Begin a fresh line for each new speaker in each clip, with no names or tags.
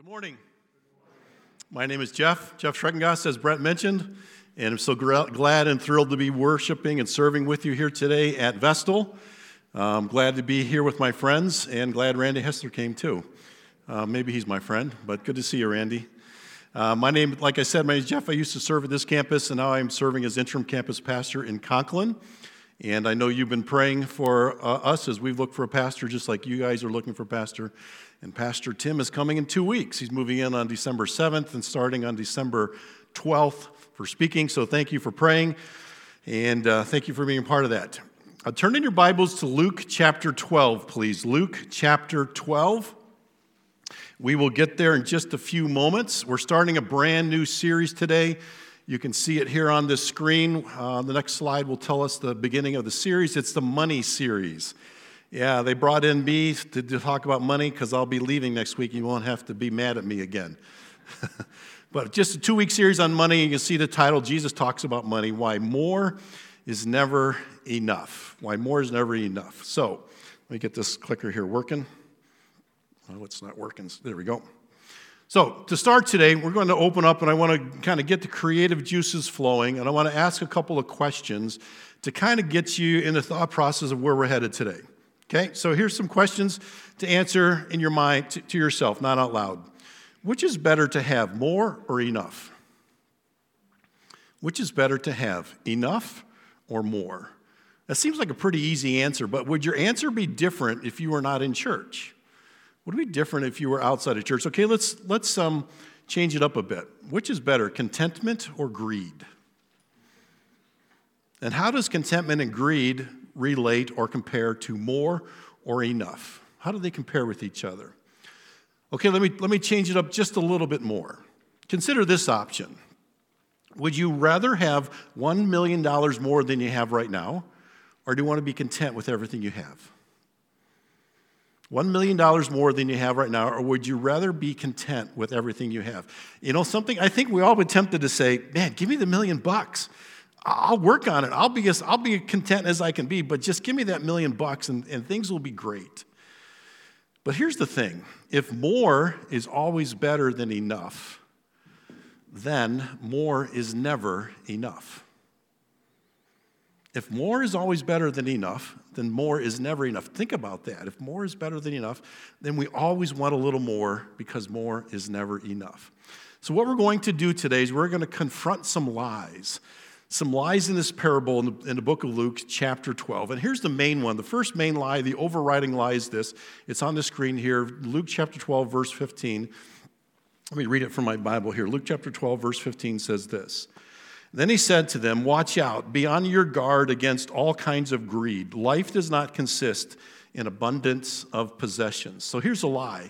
Good morning. My name is Jeff, Jeff Schreckengoss, as Brett mentioned, and I'm so glad and thrilled to be worshiping and serving with you here today at Vestal. I'm glad to be here with my friends, and glad Randy Hester came too. Uh, maybe he's my friend, but good to see you, Randy. Uh, my name, like I said, my name is Jeff. I used to serve at this campus, and now I'm serving as interim campus pastor in Conklin. And I know you've been praying for uh, us as we've looked for a pastor, just like you guys are looking for a pastor. And Pastor Tim is coming in two weeks. He's moving in on December 7th and starting on December 12th for speaking. So thank you for praying and uh, thank you for being part of that. Uh, turn in your Bibles to Luke chapter 12, please. Luke chapter 12. We will get there in just a few moments. We're starting a brand new series today. You can see it here on the screen. Uh, the next slide will tell us the beginning of the series. It's the Money series. Yeah, they brought in me to, to talk about money because I'll be leaving next week. You won't have to be mad at me again. but just a two week series on money. You can see the title Jesus Talks About Money Why More is Never Enough. Why More is Never Enough. So, let me get this clicker here working. Oh, it's not working. There we go. So, to start today, we're going to open up and I want to kind of get the creative juices flowing and I want to ask a couple of questions to kind of get you in the thought process of where we're headed today. Okay, so here's some questions to answer in your mind to, to yourself, not out loud. Which is better to have, more or enough? Which is better to have, enough or more? That seems like a pretty easy answer, but would your answer be different if you were not in church? Would it be different if you were outside of church? Okay, let's, let's um, change it up a bit. Which is better, contentment or greed? And how does contentment and greed relate or compare to more or enough? How do they compare with each other? Okay, let me, let me change it up just a little bit more. Consider this option. Would you rather have $1 million more than you have right now, or do you want to be content with everything you have? $1 million more than you have right now, or would you rather be content with everything you have? You know, something I think we all been tempted to say, man, give me the million bucks. I'll work on it. I'll be as, I'll be content as I can be, but just give me that million bucks and, and things will be great. But here's the thing if more is always better than enough, then more is never enough. If more is always better than enough, then more is never enough. Think about that. If more is better than enough, then we always want a little more because more is never enough. So, what we're going to do today is we're going to confront some lies some lies in this parable in the, in the, book of Luke, chapter 12. And here's the main one. The first main lie, the overriding lie is this. It's on the screen here, Luke chapter 12, verse 15. Let me read it from my Bible here. Luke chapter 12, verse 15 says this. Then he said to them, Watch out, be on your guard against all kinds of greed. Life does not consist in abundance of possessions. So here's a lie.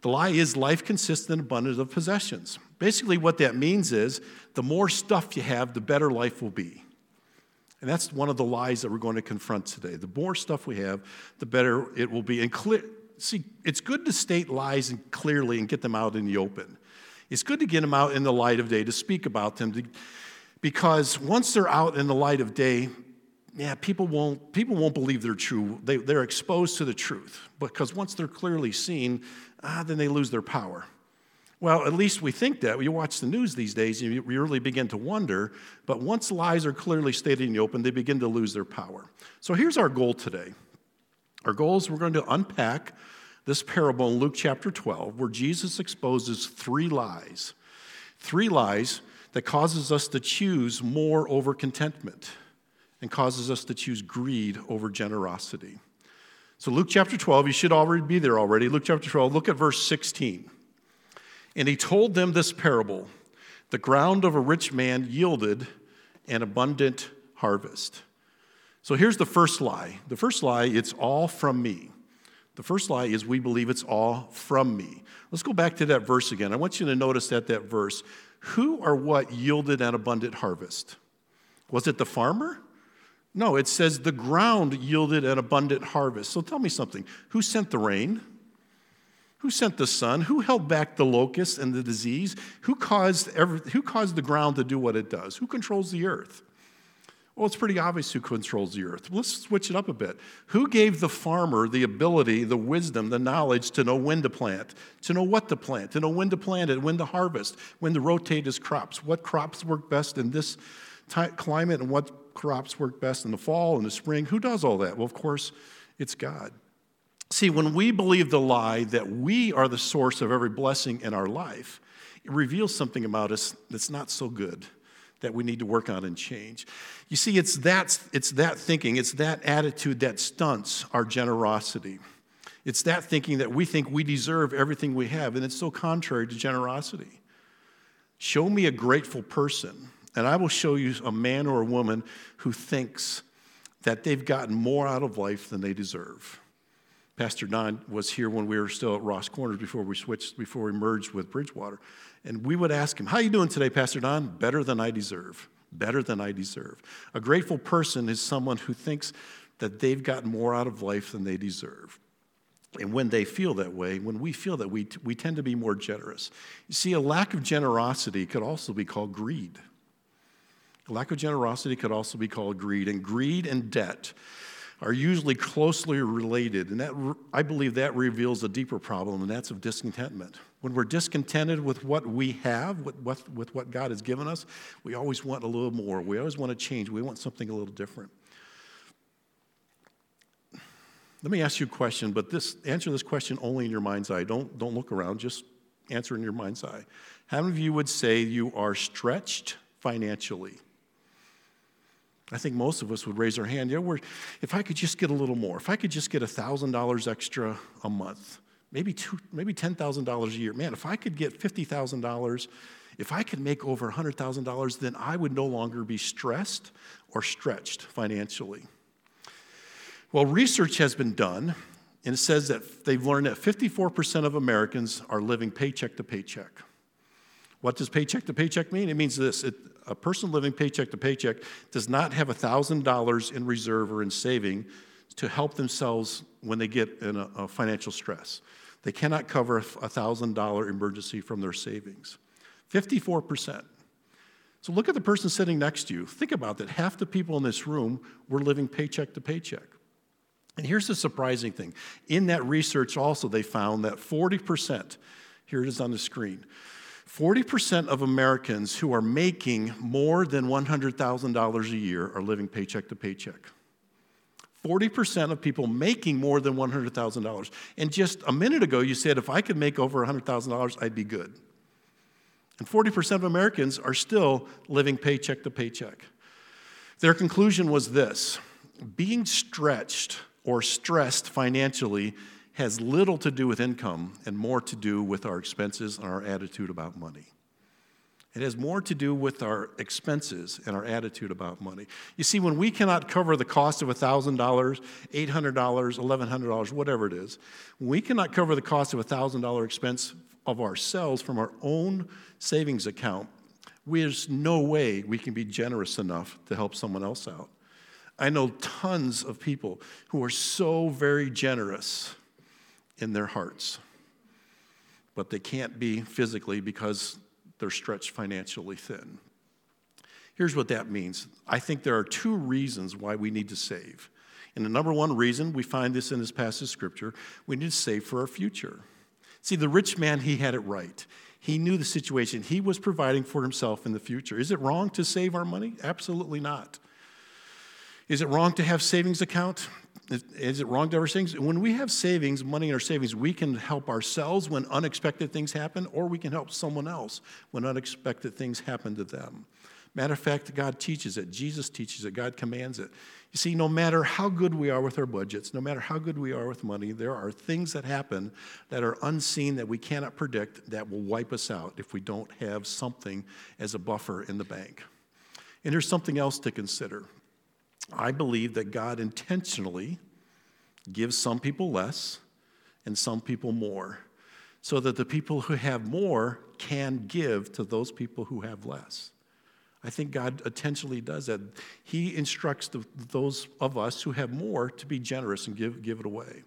The lie is life consists in abundance of possessions. Basically, what that means is the more stuff you have, the better life will be. And that's one of the lies that we're going to confront today. The more stuff we have, the better it will be. And clear, see, it's good to state lies and clearly and get them out in the open. It's good to get them out in the light of day, to speak about them, to, because once they're out in the light of day, yeah, people won't, people won't believe they're true. They, they're exposed to the truth. Because once they're clearly seen, ah, then they lose their power. Well, at least we think that. You watch the news these days, and you really begin to wonder. But once lies are clearly stated in the open, they begin to lose their power. So here's our goal today. Our goal is we're going to unpack this parable in Luke chapter 12, where Jesus exposes three lies. Three lies that causes us to choose more over contentment and causes us to choose greed over generosity. So Luke chapter 12, you should already be there already. Luke chapter 12, look at verse 16. And he told them this parable The ground of a rich man yielded an abundant harvest. So here's the first lie. The first lie, it's all from me. The first lie is we believe it's all from me. Let's go back to that verse again. I want you to notice that that verse. Who or what yielded an abundant harvest? Was it the farmer? No, it says the ground yielded an abundant harvest. So tell me something. Who sent the rain? Who sent the sun? Who held back the locust and the disease? Who caused, every, who caused the ground to do what it does? Who controls the earth? Well, it's pretty obvious who controls the earth. Let's switch it up a bit. Who gave the farmer the ability, the wisdom, the knowledge to know when to plant, to know what to plant, to know when to plant it, when to harvest, when to rotate his crops, what crops work best in this climate and what crops work best in the fall and the spring? Who does all that? Well, of course, it's God. See, when we believe the lie that we are the source of every blessing in our life, it reveals something about us that's not so good that we need to work on and change. You see, it's that, it's that thinking, it's that attitude that stunts our generosity. It's that thinking that we think we deserve everything we have, and it's so contrary to generosity. Show me a grateful person, and I will show you a man or a woman who thinks that they've gotten more out of life than they deserve. Pastor Don was here when we were still at Ross Corners before we switched, before we merged with Bridgewater. And we would ask him, How you doing today, Pastor Don? Better than I deserve. Better than I deserve. A grateful person is someone who thinks that they've gotten more out of life than they deserve. And when they feel that way, when we feel that, we, we tend to be more generous. You see, a lack of generosity could also be called greed. A lack of generosity could also be called greed. And greed and debt are usually closely related. And that, I believe that reveals a deeper problem, and that's of discontentment. When we're discontented with what we have, with, with, with what God has given us, we always want a little more. We always want to change. We want something a little different. Let me ask you a question, but this, answer this question only in your mind's eye. Don't, don't look around, just answer in your mind's eye. How many of you would say you are stretched financially? I think most of us would raise our hand. Yeah, we're, if I could just get a little more, if I could just get $1,000 extra a month, maybe, two, maybe $10,000 a year, man, if I could get $50,000, if I could make over $100,000, then I would no longer be stressed or stretched financially. Well, research has been done, and it says that they've learned that 54% of Americans are living paycheck to paycheck. What does paycheck to paycheck mean? It means this it, a person living paycheck to paycheck does not have $1,000 in reserve or in saving to help themselves when they get in a, a financial stress. They cannot cover a $1,000 emergency from their savings. 54%. So look at the person sitting next to you. Think about that. Half the people in this room were living paycheck to paycheck. And here's the surprising thing. In that research, also, they found that 40%, here it is on the screen, 40% of Americans who are making more than $100,000 a year are living paycheck to paycheck. 40% of people making more than $100,000. And just a minute ago, you said if I could make over $100,000, I'd be good. And 40% of Americans are still living paycheck to paycheck. Their conclusion was this being stretched or stressed financially has little to do with income and more to do with our expenses and our attitude about money. It has more to do with our expenses and our attitude about money. You see, when we cannot cover the cost of $1,000, $800, $1,100, whatever it is, when we cannot cover the cost of a $1,000 expense of ourselves from our own savings account, there's no way we can be generous enough to help someone else out. I know tons of people who are so very generous in their hearts, but they can't be physically because they're stretched financially thin. Here's what that means I think there are two reasons why we need to save. And the number one reason, we find this in this passage of scripture, we need to save for our future. See, the rich man, he had it right. He knew the situation. He was providing for himself in the future. Is it wrong to save our money? Absolutely not. Is it wrong to have savings account? Is it wrong to have savings? When we have savings, money in our savings, we can help ourselves when unexpected things happen, or we can help someone else when unexpected things happen to them. Matter of fact, God teaches it. Jesus teaches it. God commands it. You see, no matter how good we are with our budgets, no matter how good we are with money, there are things that happen that are unseen that we cannot predict that will wipe us out if we don't have something as a buffer in the bank. And there's something else to consider. I believe that God intentionally gives some people less and some people more, so that the people who have more can give to those people who have less. I think God intentionally does that. He instructs the, those of us who have more to be generous and give, give it away.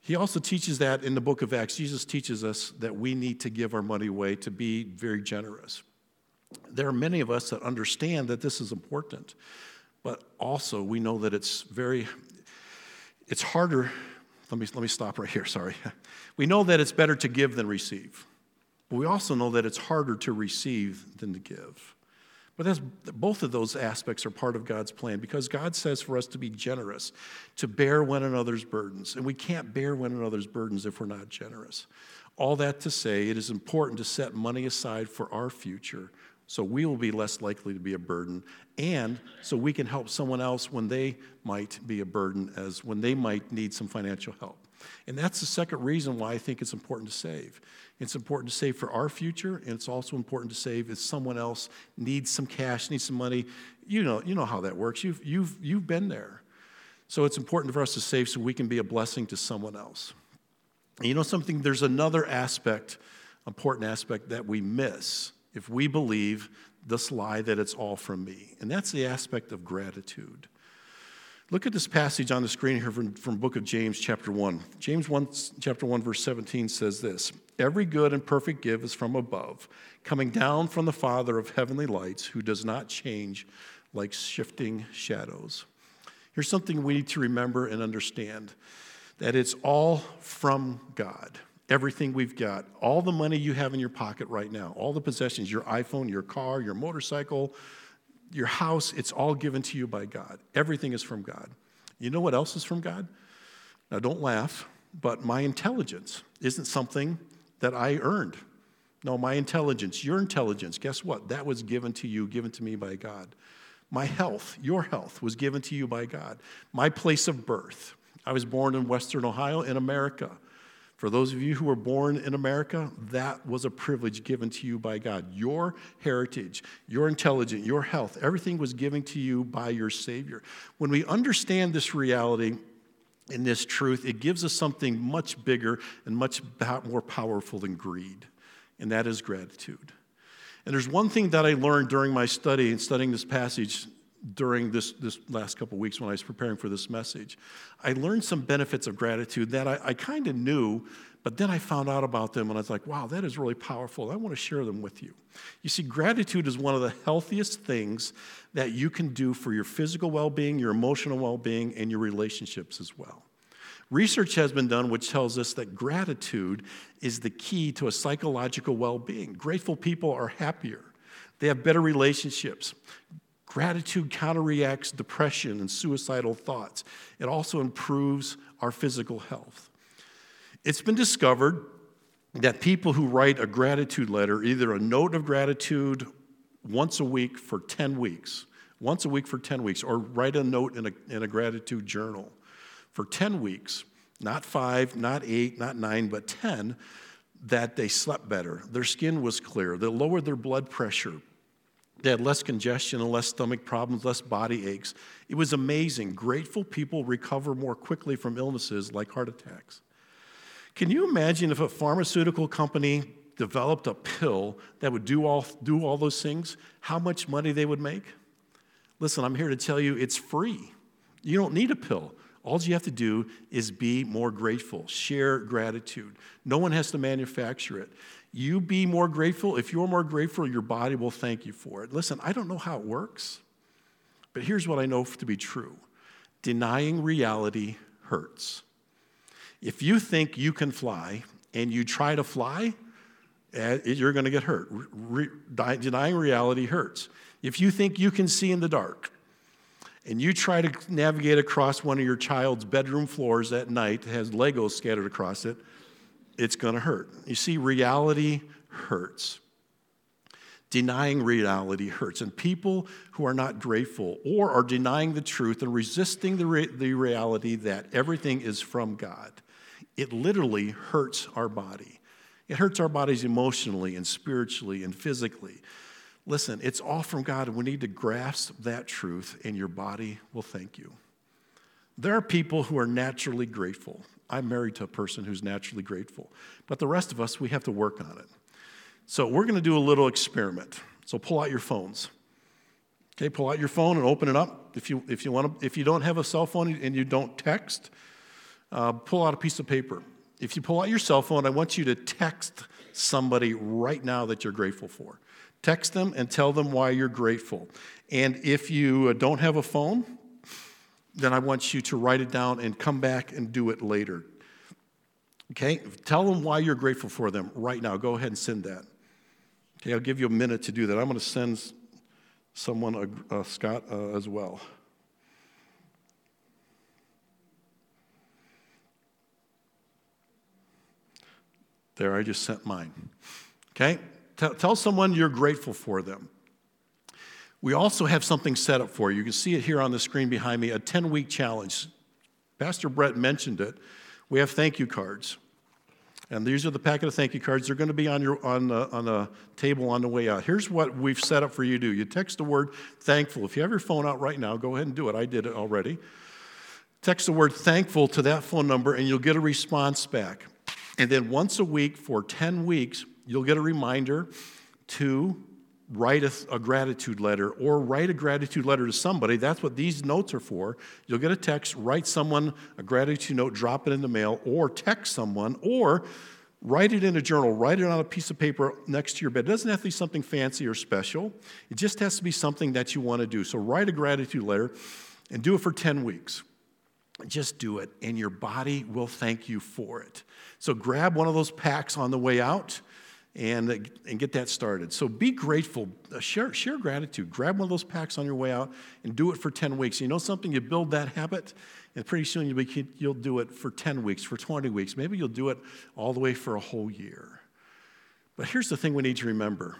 He also teaches that in the book of Acts. Jesus teaches us that we need to give our money away to be very generous. There are many of us that understand that this is important. But also we know that it's very, it's harder. Let me, let me stop right here, sorry. We know that it's better to give than receive, but we also know that it's harder to receive than to give. But that's, both of those aspects are part of God's plan because God says for us to be generous, to bear one another's burdens. And we can't bear one another's burdens if we're not generous. All that to say, it is important to set money aside for our future so we will be less likely to be a burden and so we can help someone else when they might be a burden as when they might need some financial help. And that's the second reason why I think it's important to save. It's important to save for our future, and it's also important to save if someone else needs some cash, needs some money. You know, you know how that works. You've, you've, you've been there. So it's important for us to save so we can be a blessing to someone else. And you know something? There's another aspect, important aspect that we miss if we believe this lie that it's all from me, and that's the aspect of gratitude. Look at this passage on the screen here from, from book of James, chapter 1. James 1, chapter 1, verse 17 says this Every good and perfect gift is from above, coming down from the Father of heavenly lights, who does not change like shifting shadows. Here's something we need to remember and understand that it's all from God. Everything we've got, all the money you have in your pocket right now, all the possessions, your iPhone, your car, your motorcycle, your house, it's all given to you by God. Everything is from God. You know what else is from God? Now, don't laugh, but my intelligence isn't something that I earned. No, my intelligence, your intelligence, guess what? That was given to you, given to me by God. My health, your health, was given to you by God. My place of birth, I was born in Western Ohio in America. For those of you who were born in America, that was a privilege given to you by God. Your heritage, your intelligence, your health, everything was given to you by your Savior. When we understand this reality, in this truth, it gives us something much bigger and much more powerful than greed, and that is gratitude. And there's one thing that I learned during my study and studying this passage during this, this last couple weeks when I was preparing for this message. I learned some benefits of gratitude that I, I kind of knew, but then I found out about them and I was like, wow, that is really powerful. I want to share them with you. You see, gratitude is one of the healthiest things that you can do for your physical well being, your emotional well being, and your relationships as well. Research has been done which tells us that gratitude is the key to a psychological well being. Grateful people are happier, they have better relationships. Gratitude counteracts depression and suicidal thoughts. It also improves our physical health. It's been discovered that people who write a gratitude letter, either a note of gratitude once a week for 10 weeks, once a week for 10 weeks, or write a note in a, in a gratitude journal for 10 weeks, not five, not eight, not nine, but 10, that they slept better. Their skin was clear. They lowered their blood pressure. They had less congestion and less stomach problems, less body aches. It was amazing. Grateful people recover more quickly from illnesses like heart attacks. Can you imagine if a pharmaceutical company developed a pill that would do all, do all those things, how much money they would make? Listen, I'm here to tell you it's free. You don't need a pill. All you have to do is be more grateful, share gratitude. No one has to manufacture it. You be more grateful. If you're more grateful, your body will thank you for it. Listen, I don't know how it works, but here's what I know to be true denying reality hurts. If you think you can fly and you try to fly, eh, you're going to get hurt. Re- denying reality hurts. If you think you can see in the dark and you try to navigate across one of your child's bedroom floors at night, that has Legos scattered across it, it's going to hurt. You see, reality hurts. Denying reality hurts. And people who are not grateful or are denying the truth and resisting the, re- the reality that everything is from God, it literally hurts our body. It hurts our bodies emotionally and spiritually and physically. Listen, it's all from God, and we need to grasp that truth, and your body will thank you. There are people who are naturally grateful. I'm married to a person who's naturally grateful. But the rest of us, we have to work on it. So we're going to do a little experiment. So pull out your phones. Okay, pull out your phone and open it up. If you, if you, want to, if you don't have a cell phone and you don't text, uh, pull out a piece of paper. If you pull out your cell phone, I want you to text somebody right now that you're grateful for. Text them and tell them why you're grateful. And if you uh, don't have a phone, then I want you to write it down and come back and do it later. Okay? Tell them why you're grateful for them right now. Go ahead and send that. Okay, I'll give you a minute to do that. I'm going to send someone, uh, Scott, uh, as well. There, I just sent mine. Okay? Tell someone you're grateful for them. We also have something set up for you. You can see it here on the screen behind me a 10 week challenge. Pastor Brett mentioned it. We have thank you cards. And these are the packet of thank you cards. They're going to be on, your, on, the, on the table on the way out. Here's what we've set up for you to do you text the word thankful. If you have your phone out right now, go ahead and do it. I did it already. Text the word thankful to that phone number, and you'll get a response back. And then once a week for 10 weeks, you'll get a reminder to write a, a, gratitude letter or write a gratitude letter to somebody. That's what these notes are for. You'll get a text, write someone a gratitude note, drop it in the mail, or text someone, or write it in a journal, write it on a piece of paper next to your bed. It doesn't have to be something fancy or special, it just has to be something that you want to do. So write a gratitude letter and do it for 10 weeks. Just do it, and your body will thank you for it. So grab one of those packs on the way out and, and get that started. So be grateful. Uh, share, share gratitude. Grab one of those packs on your way out and do it for 10 weeks. You know something? You build that habit, and pretty soon you'll, be, you'll do it for 10 weeks, for 20 weeks. Maybe you'll do it all the way for a whole year. But here's the thing we need to remember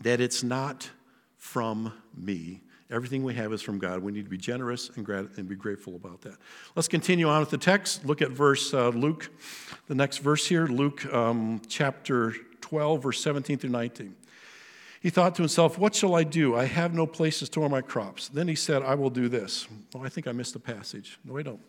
that it's not from me. Everything we have is from God. We need to be generous and, grat- and be grateful about that. Let's continue on with the text. Look at verse uh, Luke, the next verse here, Luke um, chapter 12, verse 17 through 19. He thought to himself, What shall I do? I have no place to store my crops. Then he said, I will do this. Oh, I think I missed the passage. No, I don't.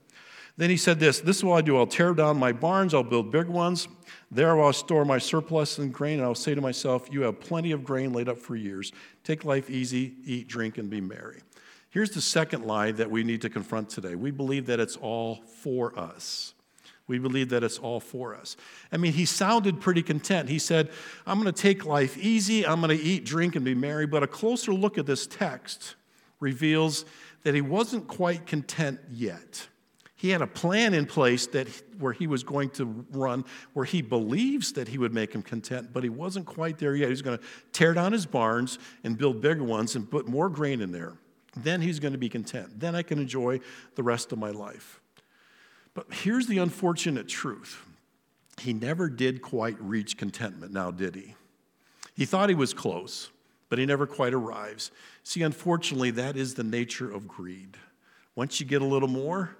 Then he said this This is what I do. I'll tear down my barns, I'll build big ones. There I'll store my surplus and grain, and I'll say to myself, You have plenty of grain laid up for years. Take life easy, eat, drink, and be merry. Here's the second lie that we need to confront today. We believe that it's all for us. We believe that it's all for us. I mean, he sounded pretty content. He said, I'm going to take life easy, I'm going to eat, drink, and be merry. But a closer look at this text reveals that he wasn't quite content yet. He had a plan in place that where he was going to run, where he believes that he would make him content, but he wasn't quite there yet. He's going to tear down his barns and build bigger ones and put more grain in there. Then he's going to be content. Then I can enjoy the rest of my life. But here's the unfortunate truth. He never did quite reach contentment, now did he? He thought he was close, but he never quite arrives. See, unfortunately, that is the nature of greed. Once you get a little more,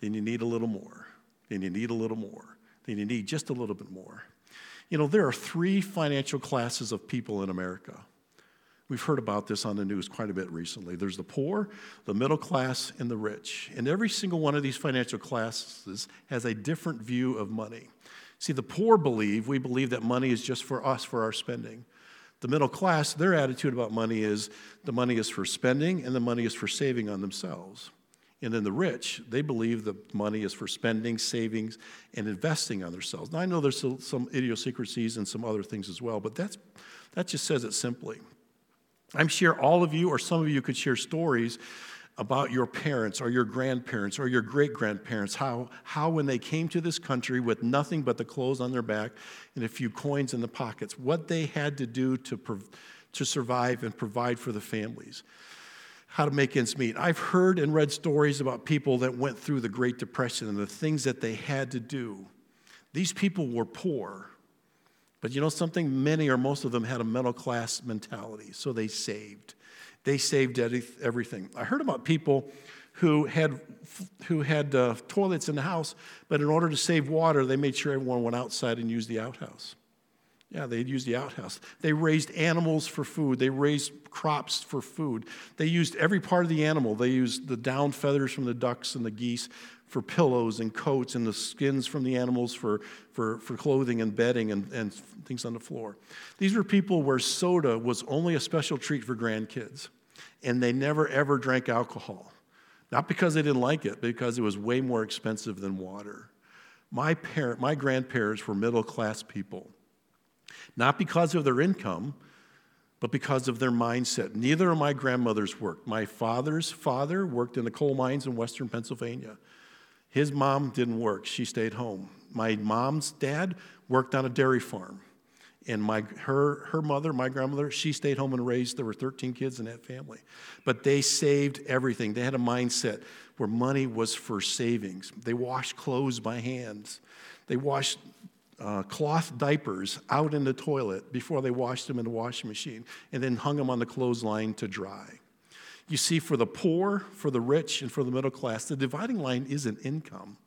then you need a little more. Then you need a little more. Then you need just a little bit more. You know, there are three financial classes of people in America. We've heard about this on the news quite a bit recently. There's the poor, the middle class, and the rich. And every single one of these financial classes has a different view of money. See, the poor believe, we believe that money is just for us, for our spending. The middle class, their attitude about money is the money is for spending and the money is for saving on themselves. And then the rich, they believe the money is for spending, savings, and investing on themselves. Now, I know there's some idiosyncrasies and some other things as well, but that's, that just says it simply. I'm sure all of you or some of you could share stories about your parents or your grandparents or your great grandparents, how, how when they came to this country with nothing but the clothes on their back and a few coins in the pockets, what they had to do to, to survive and provide for the families how to make ends meet. I've heard and read stories about people that went through the Great Depression and the things that they had to do. These people were poor, but you know something? Many or most of them had a middle class mentality, so they saved. They saved everything. I heard about people who had, who had uh, toilets in the house, but in order to save water, they made sure everyone went outside and used the outhouse. Yeah, they'd use the outhouse. They raised animals for food. They raised crops for food. They used every part of the animal. They used the down feathers from the ducks and the geese for pillows and coats, and the skins from the animals for, for, for clothing and bedding and, and things on the floor. These were people where soda was only a special treat for grandkids, and they never ever drank alcohol. Not because they didn't like it, because it was way more expensive than water. My, parent, my grandparents were middle class people not because of their income, but because of their mindset. Neither of my grandmothers worked. My father's father worked in the coal mines in western Pennsylvania. His mom didn't work, she stayed home. My mom's dad worked on a dairy farm. And my, her, her mother, my grandmother, she stayed home and raised, there were 13 kids in that family. But they saved everything. They had a mindset where money was for savings. They washed clothes by hands. They washed uh, cloth diapers out in the toilet before they washed them in the washing machine and then hung them on the clothesline to dry. You see, for the poor, for the rich, and for the middle class, the dividing line isn't income.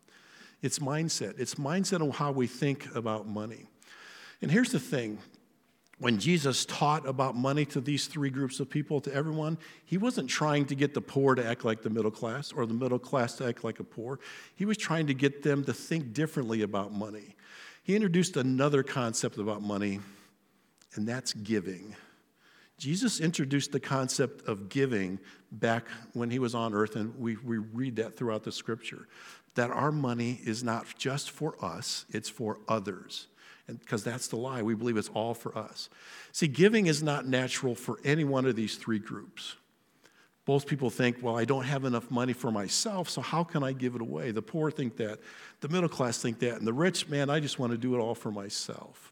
It's mindset. It's mindset on how we think about money. And here's the thing when Jesus taught about money to these three groups of people, to everyone, he wasn't trying to get the poor to act like the middle class or the middle class to act like a poor. He was trying to get them to think differently about money. He introduced another concept about money, and that's giving. Jesus introduced the concept of giving back when he was on earth, and we, we read that throughout the scripture that our money is not just for us, it's for others because that's the lie. We believe it's all for us. See, giving is not natural for any one of these three groups. Most people think, well, I don't have enough money for myself, so how can I give it away? The poor think that, the middle class think that, and the rich, man, I just want to do it all for myself.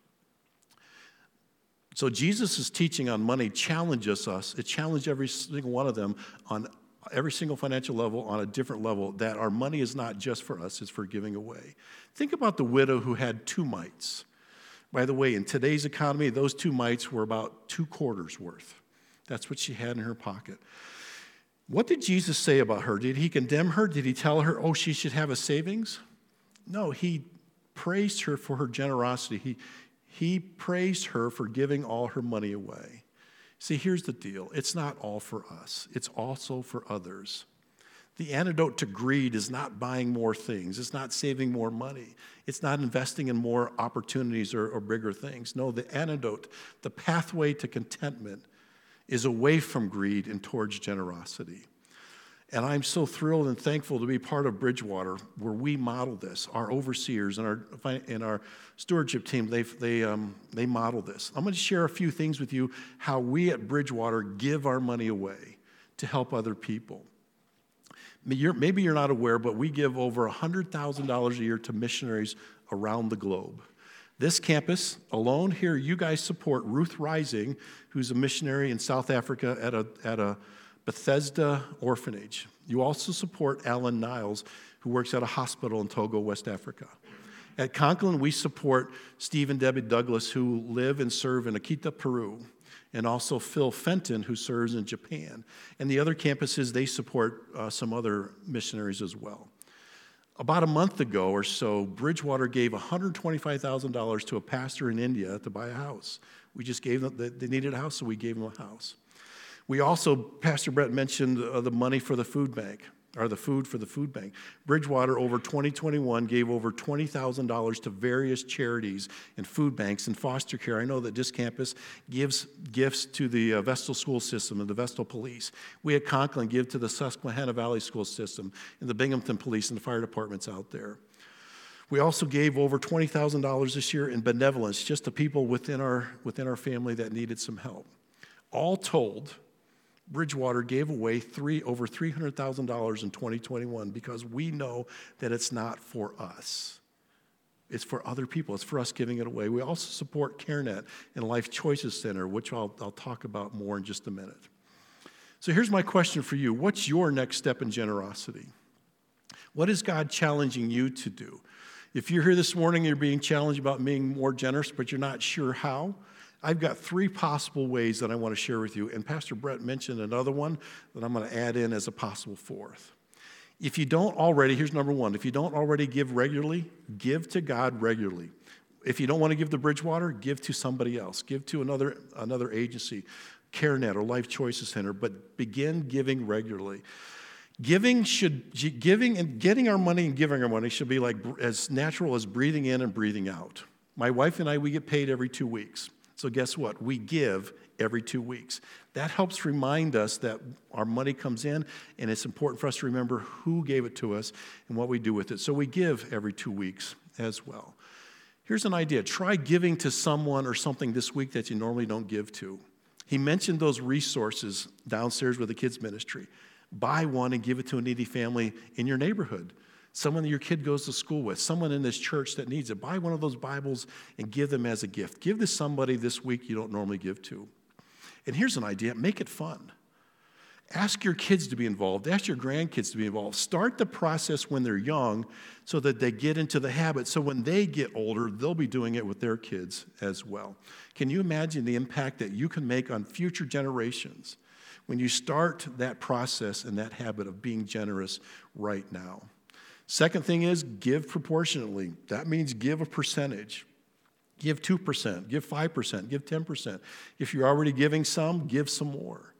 So Jesus' teaching on money challenges us. It challenged every single one of them on every single financial level on a different level that our money is not just for us, it's for giving away. Think about the widow who had two mites. By the way, in today's economy, those two mites were about two quarters worth. That's what she had in her pocket. What did Jesus say about her? Did he condemn her? Did he tell her, oh, she should have a savings? No, he praised her for her generosity. He, he praised her for giving all her money away. See, here's the deal it's not all for us, it's also for others. The antidote to greed is not buying more things. It's not saving more money. It's not investing in more opportunities or, or, bigger things. No, the antidote, the pathway to contentment, is away from greed and towards generosity. And I'm so thrilled and thankful to be part of Bridgewater, where we model this. Our overseers and our, and our stewardship team, they, they, um, they model this. I'm going to share a few things with you how we at Bridgewater give our money away to help other people. Maybe you're not aware, but we give over $100,000 a year to missionaries around the globe. This campus alone here, you guys support Ruth Rising, who's a missionary in South Africa at a, at a Bethesda orphanage. You also support Alan Niles, who works at a hospital in Togo, West Africa. At Conklin, we support Steve and Debbie Douglas, who live and serve in Akita, Peru and also Phil Fenton, who serves in Japan. And the other campuses, they support uh, some other missionaries as well. About a month ago or so, Bridgewater gave $125,000 to a pastor in India to buy a house. We just gave them, they needed a house, so we gave them a house. We also, Pastor Brett mentioned uh, the money for the food bank or the food for the food bank. Bridgewater over 2021 gave over $20,000 to various charities and food banks and foster care. I know that this campus gives gifts to the uh, Vestal school system and the Vestal police. We at Conklin give to the Susquehanna Valley school system and the Binghamton police and the fire departments out there. We also gave over $20,000 this year in benevolence just to people within our, within our family that needed some help. All told, Bridgewater gave away three, over $300,000 in 2021 because we know that it's not for us. It's for other people. It's for us giving it away. We also support CareNet and Life Choices Center, which I'll, I'll talk about more in just a minute. So here's my question for you What's your next step in generosity? What is God challenging you to do? If you're here this morning, you're being challenged about being more generous, but you're not sure how, I've got three possible ways that I want to share with you, and Pastor Brett mentioned another one that I'm going to add in as a possible fourth. If you don't already, here's number one if you don't already give regularly, give to God regularly. If you don't want to give to Bridgewater, give to somebody else, give to another, another agency, CareNet or Life Choices Center, but begin giving regularly. Giving should giving and getting our money and giving our money should be like as natural as breathing in and breathing out. My wife and I, we get paid every two weeks. So, guess what? We give every two weeks. That helps remind us that our money comes in, and it's important for us to remember who gave it to us and what we do with it. So, we give every two weeks as well. Here's an idea try giving to someone or something this week that you normally don't give to. He mentioned those resources downstairs with the kids' ministry. Buy one and give it to a needy family in your neighborhood. Someone that your kid goes to school with, someone in this church that needs it. Buy one of those Bibles and give them as a gift. Give to somebody this week you don't normally give to. And here's an idea make it fun. Ask your kids to be involved. Ask your grandkids to be involved. Start the process when they're young so that they get into the habit. So when they get older, they'll be doing it with their kids as well. Can you imagine the impact that you can make on future generations when you start that process and that habit of being generous right now? Second thing is give proportionately. That means give a percentage. Give 2%, give 5%, give 10%. If you're already giving some, give some more.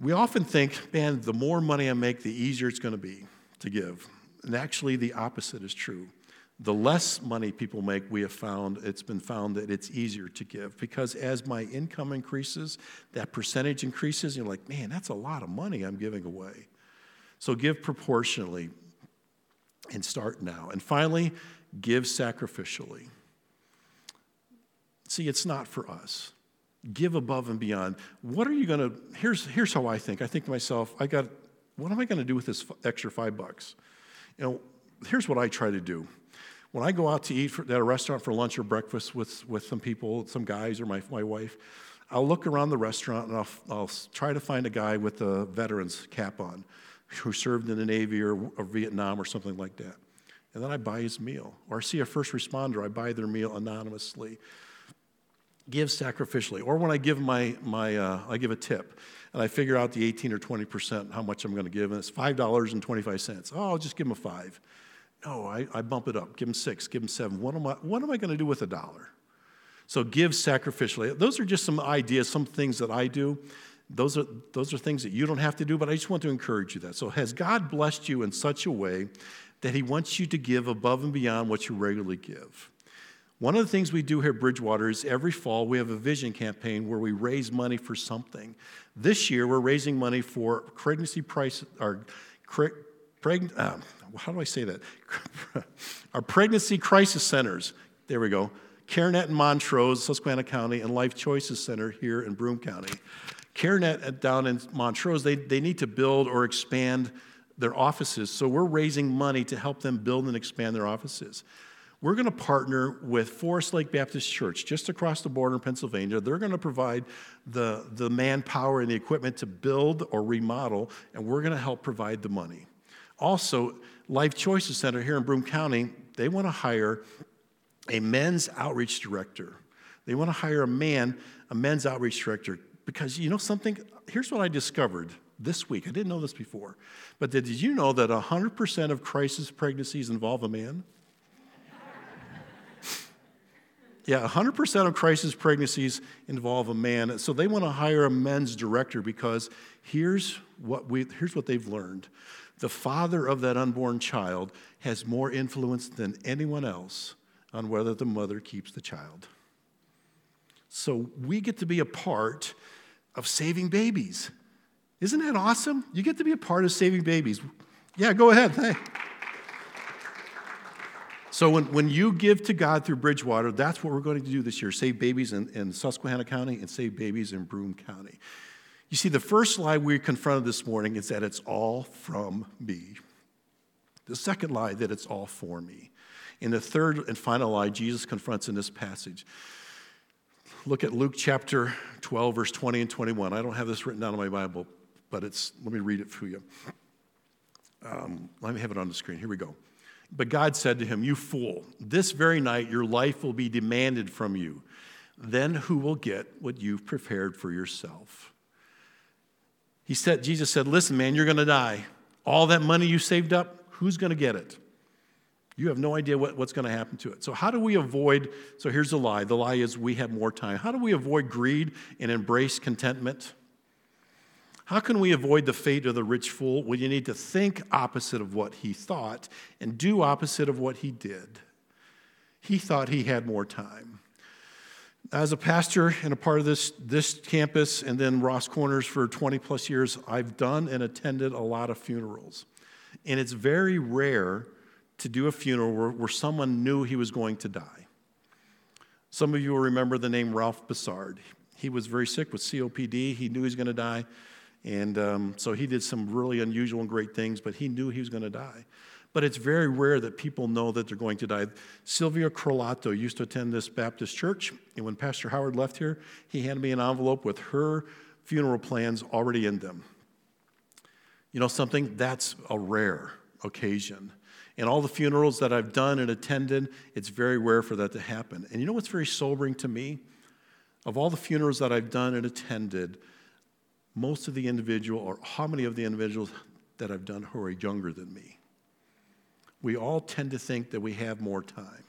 We often think, man, the more money I make, the easier it's going to be to give. And actually, the opposite is true. The less money people make, we have found, it's been found that it's easier to give because as my income increases, that percentage increases, you're like, man, that's a lot of money I'm giving away. So give proportionally and start now. And finally, give sacrificially. See, it's not for us. Give above and beyond. What are you going to? Here's, here's how I think. I think to myself, I got, what am I going to do with this extra five bucks? You know, here's what I try to do. When I go out to eat for, at a restaurant for lunch or breakfast with, with some people, some guys or my, my wife, I'll look around the restaurant and I'll, I'll try to find a guy with a veteran's cap on who served in the Navy or, or Vietnam or something like that. And then I buy his meal. Or I see a first responder, I buy their meal anonymously give sacrificially. Or when I give my, my uh, I give a tip and I figure out the 18 or 20% how much I'm going to give, and it's $5.25. Oh, I'll just give them a five. No, I, I bump it up. Give them six, give them seven. What am I, what am I going to do with a dollar? So give sacrificially. Those are just some ideas, some things that I do. Those are, those are things that you don't have to do, but I just want to encourage you that. So, has God blessed you in such a way that He wants you to give above and beyond what you regularly give? One of the things we do here at Bridgewater is every fall we have a vision campaign where we raise money for something. This year we're raising money for pregnancy price, or preg, uh, how do I say that? Our pregnancy crisis centers. There we go. CareNet in Montrose, Susquehanna County, and Life Choices Center here in Broome County. CareNet down in Montrose, they, they need to build or expand their offices, so we're raising money to help them build and expand their offices. We're going to partner with Forest Lake Baptist Church just across the border in Pennsylvania. They're going to provide the, the manpower and the equipment to build or remodel, and we're going to help provide the money. Also, Life Choices Center here in Broome County, they want to hire a men's outreach director. They want to hire a man, a men's outreach director, because you know something? Here's what I discovered this week. I didn't know this before. But did you know that 100% of crisis pregnancies involve a man? Yeah, 100% of crisis pregnancies involve a man. So they want to hire a men's director because here's what, we, here's what they've learned the father of that unborn child has more influence than anyone else on whether the mother keeps the child. So we get to be a part of saving babies. Isn't that awesome? You get to be a part of saving babies. Yeah, go ahead. Hey. So when, when you give to God through Bridgewater, that's what we're going to do this year save babies in, in Susquehanna County and save babies in Broome County. You see, the first lie we confronted this morning is that it's all from me. The second lie, that it's all for me. In the third and final lie, Jesus confronts in this passage. Look at Luke chapter 12, verse 20 and 21. I don't have this written down in my Bible, but it's, let me read it for you. Um, let me have it on the screen. Here we go. But God said to him, You fool, this very night your life will be demanded from you. Then who will get what you've prepared for yourself? He said, Jesus said, Listen, man, you're going to die. All that money you saved up, who's going to get it? You have no idea what, what's going to happen to it. So, how do we avoid? So, here's the lie the lie is we have more time. How do we avoid greed and embrace contentment? How can we avoid the fate of the rich fool? Well, you need to think opposite of what he thought and do opposite of what he did. He thought he had more time. As a pastor and a part of this, this campus and then Ross Corners for 20 plus years, I've done and attended a lot of funerals. And it's very rare to do a funeral where, where someone knew he was going to die. Some of you will remember the name Ralph Bassard. he was very sick with COPD. He knew he was going to die. And um, so he did some really unusual and great things, but he knew he was going to die. But it's very rare that people know that they're going to die. Sylvia Crolato used to attend this Baptist church, and when Pastor Howard left here, he handed me an envelope with her funeral plans already in them. You know something? That's a rare occasion. And all the funerals that I've done and attended, it's very rare for that to happen. And you know what's very sobering to me? Of all the funerals that I've done and attended, most of the individual, or how many of the individuals that I've done who are younger than me, we all tend to think that we have more time.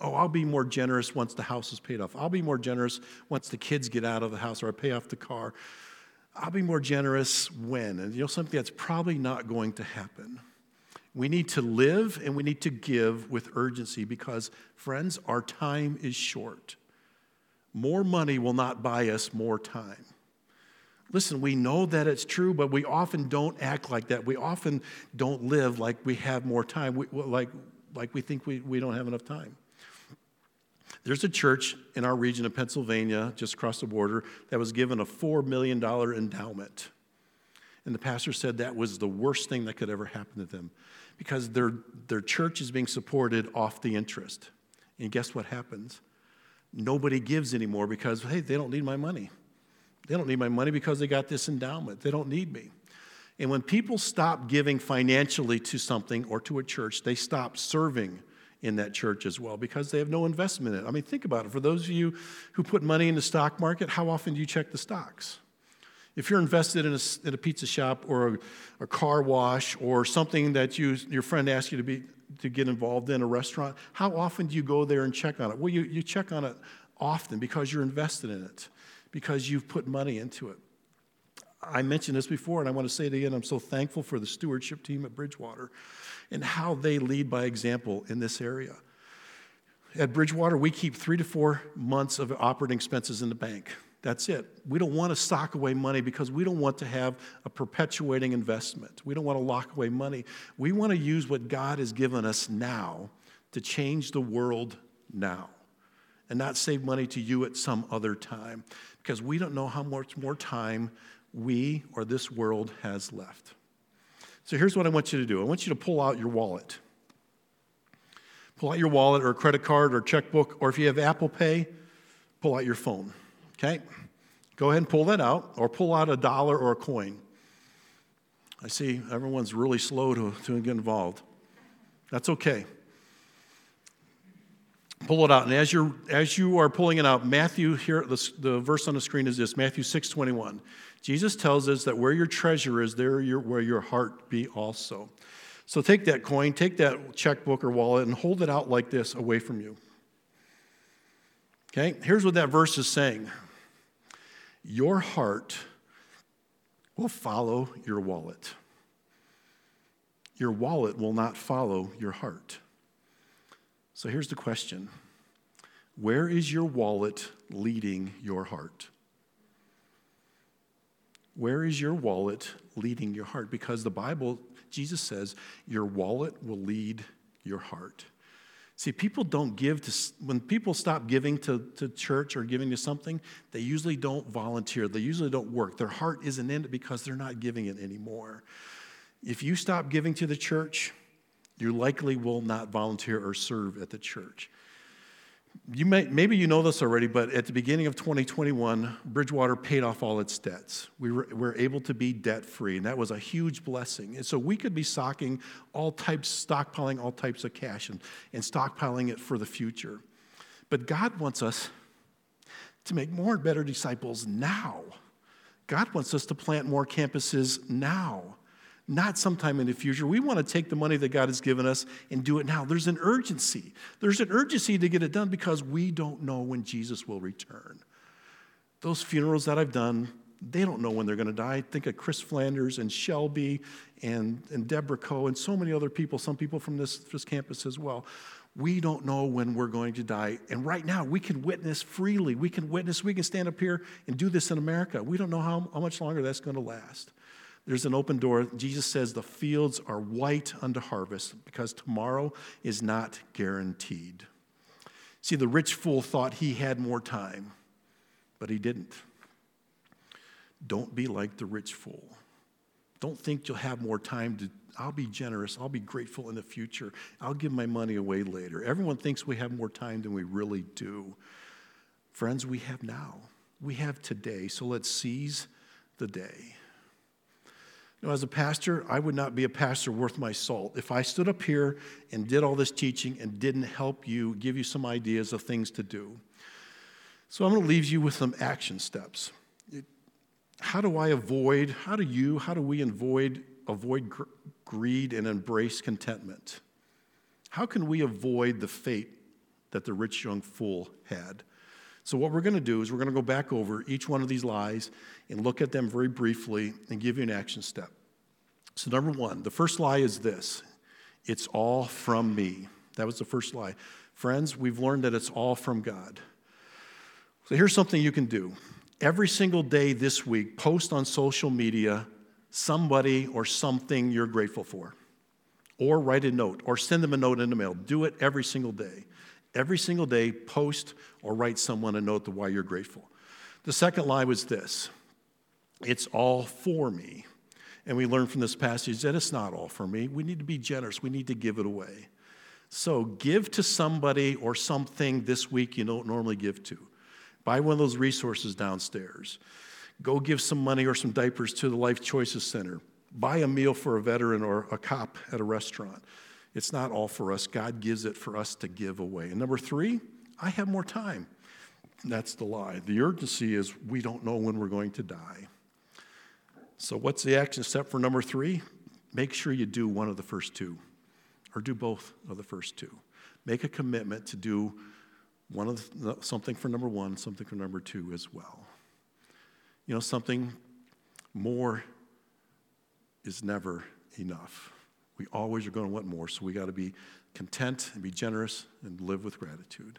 Oh, I'll be more generous once the house is paid off. I'll be more generous once the kids get out of the house or I pay off the car. I'll be more generous when. And you know something that's probably not going to happen. We need to live and we need to give with urgency because, friends, our time is short. More money will not buy us more time. Listen, we know that it's true, but we often don't act like that. We often don't live like we have more time, we, like, like we think we, we don't have enough time. There's a church in our region of Pennsylvania, just across the border, that was given a $4 million endowment. And the pastor said that was the worst thing that could ever happen to them because their, their church is being supported off the interest. And guess what happens? Nobody gives anymore because, hey, they don't need my money. They don't need my money because they got this endowment. They don't need me. And when people stop giving financially to something or to a church, they stop serving in that church as well because they have no investment in it. I mean, think about it. For those of you who put money in the stock market, how often do you check the stocks? If you're invested in a, in a pizza shop or a, a, car wash or something that you, your friend asked you to, be, to get involved in, a restaurant, how often do you go there and check on it? Well, you, you check on it often because you're invested in it because you've put money into it. I mentioned this before, and I want to say it again. I'm so thankful for the stewardship team at Bridgewater and how they lead by example in this area. At Bridgewater, we keep three to four months of operating expenses in the bank. That's it. We don't want to stock away money because we don't want to have a perpetuating investment. We don't want to lock away money. We want to use what God has given us now to change the world now and not save money to you at some other time because we don't know how much more time we or this world has left. So here's what I want you to do I want you to pull out your wallet. Pull out your wallet or a credit card or checkbook, or if you have Apple Pay, pull out your phone. Okay? Go ahead and pull that out, or pull out a dollar or a coin. I see everyone's really slow to, to get involved. That's okay pull it out. And as you're as you are pulling it out, Matthew here the, the verse on the screen is this Matthew 6 21. Jesus tells us that where your treasure is, there your, where your heart be also. So take that coin, take that checkbook or wallet, and hold it out like this away from you. Okay, here's what that verse is saying Your heart will follow your wallet. Your wallet will not follow your heart. So here's the question Where is your wallet leading your heart? Where is your wallet leading your heart? Because the Bible, Jesus says, your wallet will lead your heart. See, people don't give to, when people stop giving to, to church or giving to something, they usually don't volunteer. They usually don't work. Their heart isn't in it because they're not giving it anymore. If you stop giving to the church, you likely will not volunteer or serve at the church. You may, maybe you know this already, but at the beginning of 2021, Bridgewater paid off all its debts. We were, were able to be debt free, and that was a huge blessing. And so we could be stocking all types, stockpiling all types of cash and, and stockpiling it for the future. But God wants us to make more and better disciples now. God wants us to plant more campuses now not sometime in the future. We want to take the money that God has given us and do it now. There's an urgency. There's an urgency to get it done because we don't know when Jesus will return. Those funerals that I've done, they don't know when they're going to die. Think of Chris Flanders and Shelby and, and Deborah Coe and so many other people, some people from this, this campus as well. We don't know when we're going to die. And right now, we can witness freely. We can witness, we can stand up here and do this in America. We don't know how, how much longer that's going to last. There's an open door. Jesus says the fields are white unto harvest because tomorrow is not guaranteed. See, the rich fool thought he had more time, but he didn't. Don't be like the rich fool. Don't think you'll have more time to, I'll be generous, I'll be grateful in the future, I'll give my money away later. Everyone thinks we have more time than we really do. Friends, we have now. We have today, so let's seize the day. Now, as a pastor, I would not be a pastor worth my salt if I stood up here and did all this teaching and didn't help you, give you some ideas of things to do. So I'm going to leave you with some action steps how do I avoid, how do you, how do we avoid, avoid gr- greed and embrace contentment? How can we avoid the fate that the rich young fool had? So, what we're going to do is we're going to go back over each one of these lies and look at them very briefly and give you an action step. So, number one, the first lie is this it's all from me. That was the first lie. Friends, we've learned that it's all from God. So, here's something you can do every single day this week, post on social media somebody or something you're grateful for. Or write a note, or send them a note in the mail. Do it every single day. Every single day, post or write someone a note to why you're grateful. The second lie was this it's all for me. And we learn from this passage that it's not all for me. We need to be generous, we need to give it away. So give to somebody or something this week you don't normally give to. Buy one of those resources downstairs. Go give some money or some diapers to the Life Choices Center. Buy a meal for a veteran or a cop at a restaurant. It's not all for us. God gives it for us to give away. And number three, I have more time. That's the lie. The urgency is we don't know when we're going to die. So, what's the action step for number three? Make sure you do one of the first two, or do both of the first two. Make a commitment to do one of the, something for number one, something for number two as well. You know, something more is never enough. We always are going to want more, so we got to be content and be generous and live with gratitude.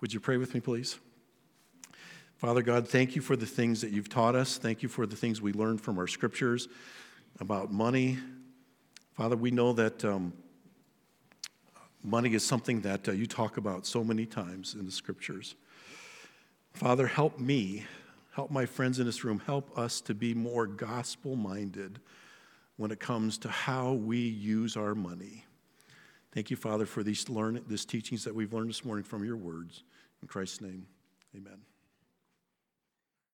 Would you pray with me, please? Father God, thank you for the things that you've taught us. Thank you for the things we learned from our scriptures about money. Father, we know that. Um, Money is something that uh, you talk about so many times in the scriptures. Father, help me, help my friends in this room, help us to be more gospel minded when it comes to how we use our money. Thank you, Father, for these, learn, these teachings that we've learned this morning from your words. In Christ's name, amen.